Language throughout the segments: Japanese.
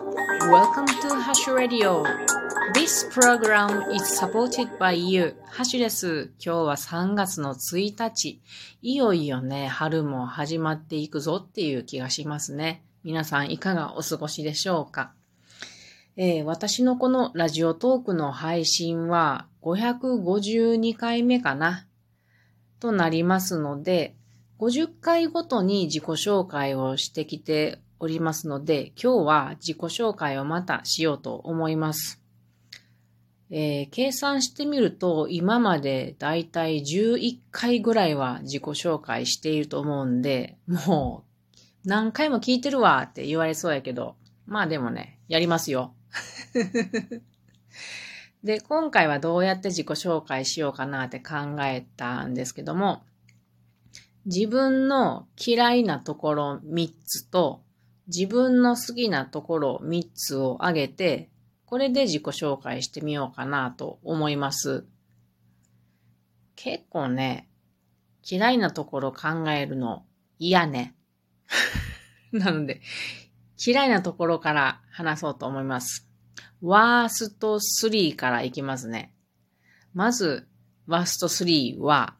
Welcome to Hash Radio. This program is supported by you. ハッシュです。今日は3月の1日。いよいよね、春も始まっていくぞっていう気がしますね。皆さんいかがお過ごしでしょうか、えー、私のこのラジオトークの配信は552回目かなとなりますので、50回ごとに自己紹介をしてきておりますので、今日は自己紹介をまたしようと思います。えー、計算してみると、今までだいたい11回ぐらいは自己紹介していると思うんで、もう何回も聞いてるわって言われそうやけど、まあでもね、やりますよ。で、今回はどうやって自己紹介しようかなって考えたんですけども、自分の嫌いなところ3つと、自分の好きなところ3つを挙げて、これで自己紹介してみようかなと思います。結構ね、嫌いなところ考えるの嫌ね。なので、嫌いなところから話そうと思います。ワースト3からいきますね。まず、ワースト3は、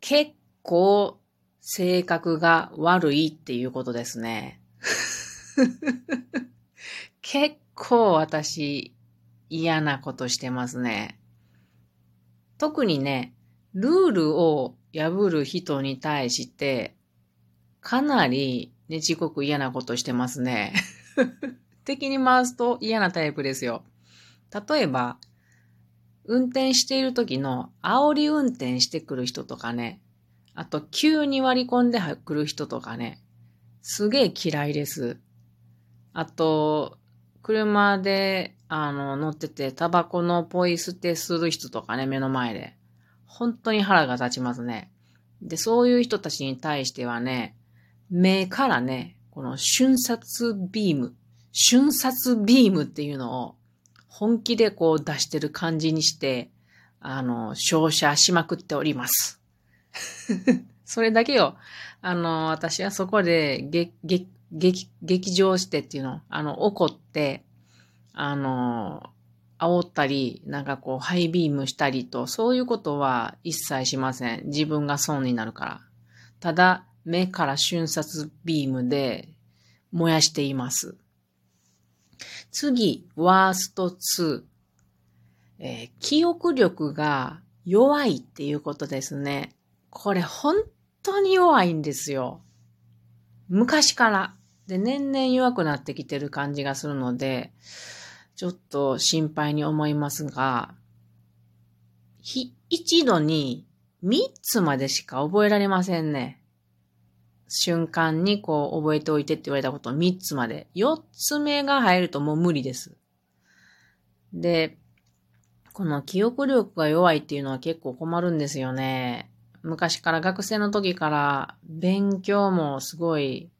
結構性格が悪いっていうことですね。結構私嫌なことしてますね。特にね、ルールを破る人に対して、かなりね、時刻嫌なことしてますね。敵に回すと嫌なタイプですよ。例えば、運転している時の煽り運転してくる人とかね、あと、急に割り込んでくる人とかね、すげえ嫌いです。あと、車で、あの、乗ってて、タバコのポイ捨てする人とかね、目の前で。本当に腹が立ちますね。で、そういう人たちに対してはね、目からね、この瞬殺ビーム、瞬殺ビームっていうのを本気でこう出してる感じにして、あの、照射しまくっております。それだけよ。あの、私はそこで、げ、げ、劇、劇場してっていうの、あの、怒って、あの、煽ったり、なんかこう、ハイビームしたりと、そういうことは一切しません。自分が損になるから。ただ、目から瞬殺ビームで燃やしています。次、ワースト2。えー、記憶力が弱いっていうことですね。これ本当に弱いんですよ。昔から。で、年々弱くなってきてる感じがするので、ちょっと心配に思いますが、ひ、一度に三つまでしか覚えられませんね。瞬間にこう覚えておいてって言われたこと三つまで。四つ目が入るともう無理です。で、この記憶力が弱いっていうのは結構困るんですよね。昔から学生の時から勉強もすごい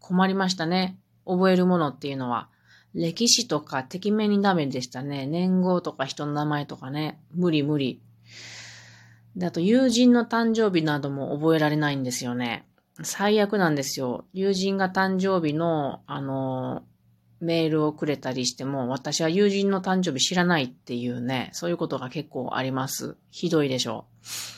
困りましたね。覚えるものっていうのは。歴史とか敵面にダメでしたね。年号とか人の名前とかね。無理無理。で、あと友人の誕生日なども覚えられないんですよね。最悪なんですよ。友人が誕生日の、あの、メールをくれたりしても、私は友人の誕生日知らないっていうね、そういうことが結構あります。ひどいでしょう。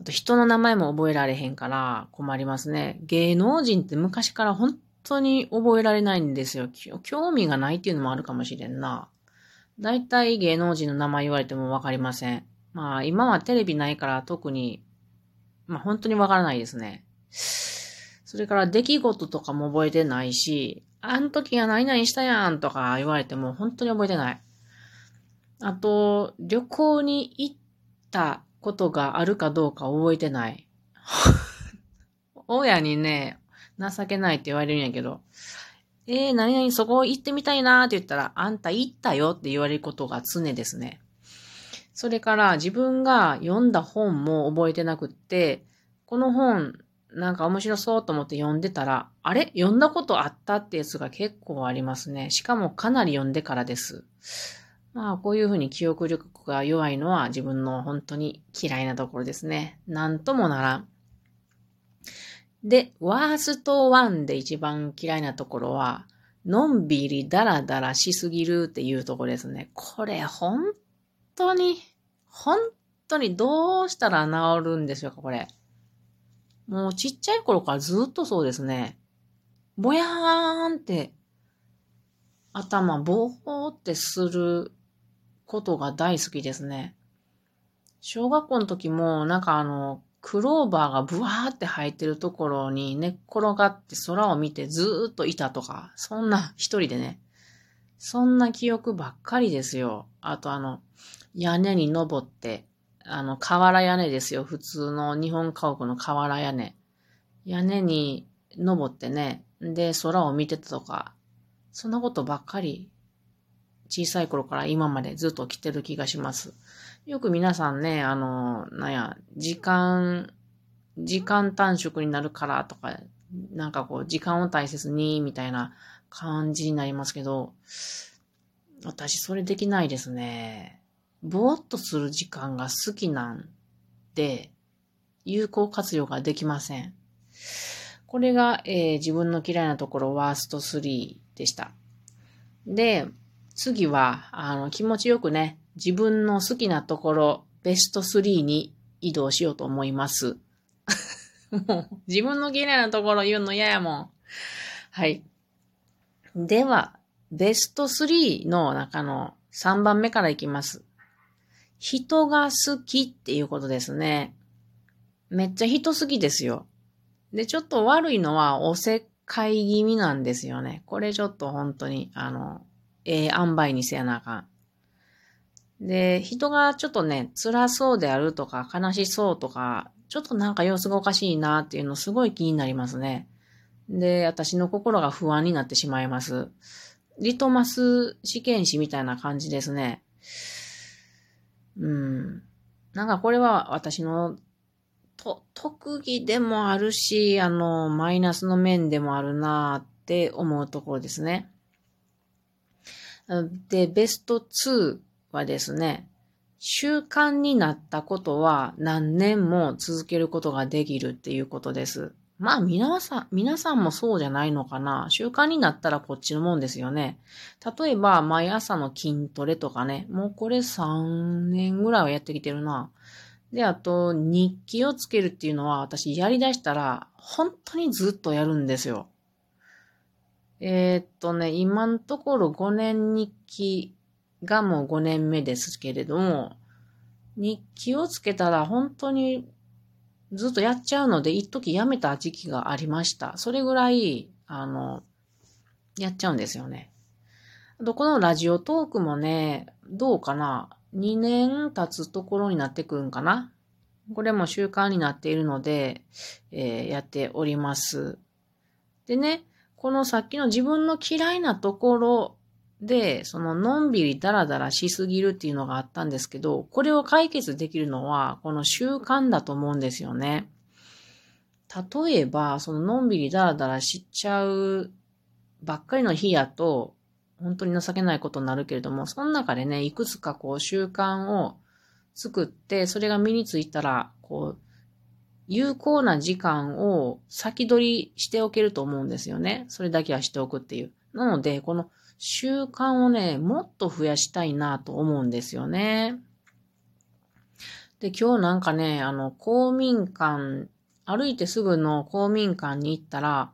あと人の名前も覚えられへんから困りますね。芸能人って昔から本当に覚えられないんですよ。興味がないっていうのもあるかもしれんな。だいたい芸能人の名前言われてもわかりません。まあ今はテレビないから特に、まあ本当にわからないですね。それから出来事とかも覚えてないし、あの時は何々したやんとか言われても本当に覚えてない。あと、旅行に行ったことがあるかどうか覚えてない。親にね、情けないって言われるんやけど、えー、何々そこ行ってみたいなーって言ったら、あんた行ったよって言われることが常ですね。それから自分が読んだ本も覚えてなくって、この本なんか面白そうと思って読んでたら、あれ？読んだことあったってやつが結構ありますね。しかもかなり読んでからです。まあ、こういうふうに記憶力が弱いのは自分の本当に嫌いなところですね。なんともならん。で、ワースト1で一番嫌いなところは、のんびりだらだらしすぎるっていうところですね。これ本当に、本当にどうしたら治るんでしょうか、これ。もうちっちゃい頃からずっとそうですね。ぼやーんって頭ぼーってすることが大好きですね。小学校の時もなんかあの、クローバーがブワーって生えてるところに寝っ転がって空を見てずーっといたとか、そんな一人でね、そんな記憶ばっかりですよ。あとあの、屋根に登って、あの、瓦屋根ですよ。普通の日本家屋の瓦屋根。屋根に登ってね、で、空を見てたとか、そんなことばっかり小さい頃から今までずっと来てる気がします。よく皆さんね、あの、なんや、時間、時間短縮になるからとか、なんかこう、時間を大切に、みたいな感じになりますけど、私それできないですね。ぼーっとする時間が好きなんで、有効活用ができません。これが、えー、自分の嫌いなところワースト3でした。で、次は、あの、気持ちよくね、自分の好きなところ、ベスト3に移動しようと思います。もう、自分の嫌いなところ言うの嫌やもん。はい。では、ベスト3の中の3番目からいきます。人が好きっていうことですね。めっちゃ人好きですよ。で、ちょっと悪いのはおせっかい気味なんですよね。これちょっと本当に、あの、ええー、塩梅にせやなあかん。で、人がちょっとね、辛そうであるとか、悲しそうとか、ちょっとなんか様子がおかしいなっていうのすごい気になりますね。で、私の心が不安になってしまいます。リトマス試験紙みたいな感じですね。うん。なんかこれは私のと、特技でもあるし、あの、マイナスの面でもあるなって思うところですね。で、ベスト2はですね、習慣になったことは何年も続けることができるっていうことです。まあ皆さん、皆さんもそうじゃないのかな。習慣になったらこっちのもんですよね。例えば毎朝の筋トレとかね、もうこれ3年ぐらいはやってきてるな。で、あと、日記をつけるっていうのは、私やり出したら、本当にずっとやるんですよ。えー、っとね、今のところ5年日記がもう5年目ですけれども、日記をつけたら本当にずっとやっちゃうので、一時やめた時期がありました。それぐらい、あの、やっちゃうんですよね。あと、このラジオトークもね、どうかな2年経つところになってくるんかなこれも習慣になっているので、えー、やっております。でね、このさっきの自分の嫌いなところで、そののんびりダラダラしすぎるっていうのがあったんですけど、これを解決できるのは、この習慣だと思うんですよね。例えば、そののんびりダラダラしちゃうばっかりの日やと、本当に情けないことになるけれども、その中でね、いくつかこう習慣を作って、それが身についたら、こう、有効な時間を先取りしておけると思うんですよね。それだけはしておくっていう。なので、この習慣をね、もっと増やしたいなと思うんですよね。で、今日なんかね、あの、公民館、歩いてすぐの公民館に行ったら、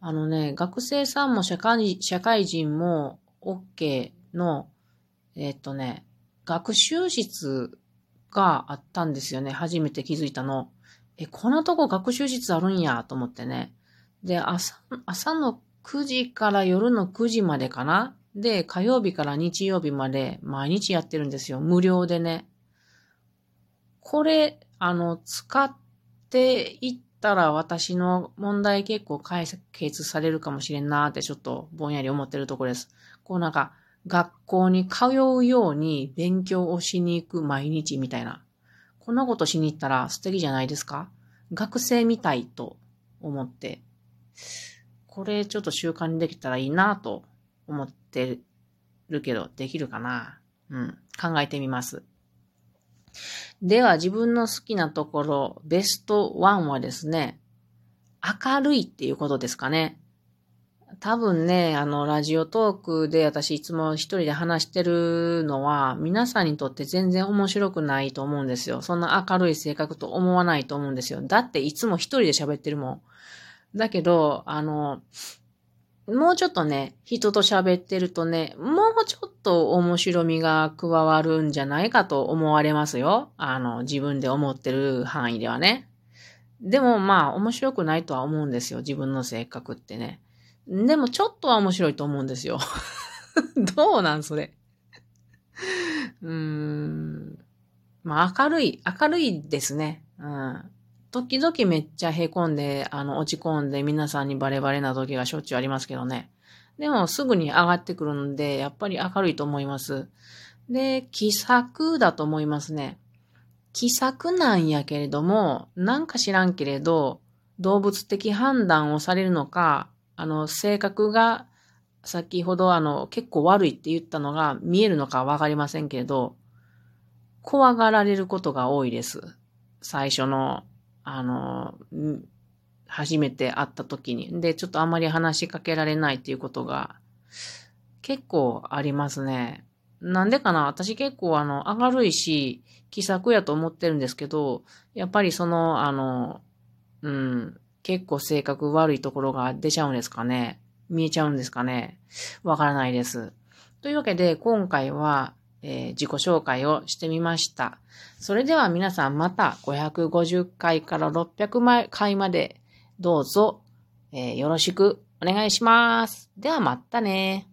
あのね、学生さんも社会社会人も OK の、えっ、とね、学習室があったんですよね。初めて気づいたの。え、こんなとこ学習室あるんやと思ってね。で、朝、朝の9時から夜の9時までかなで、火曜日から日曜日まで毎日やってるんですよ。無料でね。これ、あの、使っていったら私の問題結構解決されるかもしれんなーってちょっとぼんやり思ってるところです。こうなんか学校に通うように勉強をしに行く毎日みたいな。こんなことしに行ったら素敵じゃないですか？学生みたいと思って。これちょっと習慣にできたらいいなと思ってるけど、できるかな？うん。考えてみます。では自分の好きなところ、ベスト1はですね、明るいっていうことですかね。多分ね、あの、ラジオトークで私いつも一人で話してるのは、皆さんにとって全然面白くないと思うんですよ。そんな明るい性格と思わないと思うんですよ。だっていつも一人で喋ってるもん。だけど、あの、もうちょっとね、人と喋ってるとね、もうちょっと面白みが加わるんじゃないかと思われますよ。あの、自分で思ってる範囲ではね。でもまあ、面白くないとは思うんですよ。自分の性格ってね。でもちょっとは面白いと思うんですよ。どうなんそれ。うーん。まあ明るい、明るいですね。うん。時々めっちゃ凹んで、あの、落ち込んで皆さんにバレバレな時がしょっちゅうありますけどね。でもすぐに上がってくるんで、やっぱり明るいと思います。で、気さくだと思いますね。気さくなんやけれども、なんか知らんけれど、動物的判断をされるのか、あの、性格が、先ほどあの、結構悪いって言ったのが見えるのかわかりませんけれど、怖がられることが多いです。最初の、あの、初めて会った時に。で、ちょっとあんまり話しかけられないっていうことが結構ありますね。なんでかな？私結構あの、明るいし、気さくやと思ってるんですけど、やっぱりその、あの、うん、結構性格悪いところが出ちゃうんですかね見えちゃうんですかねわからないです。というわけで、今回は、えー、自己紹介をしてみました。それでは皆さんまた550回から600回までどうぞ、えー、よろしくお願いします。ではまたね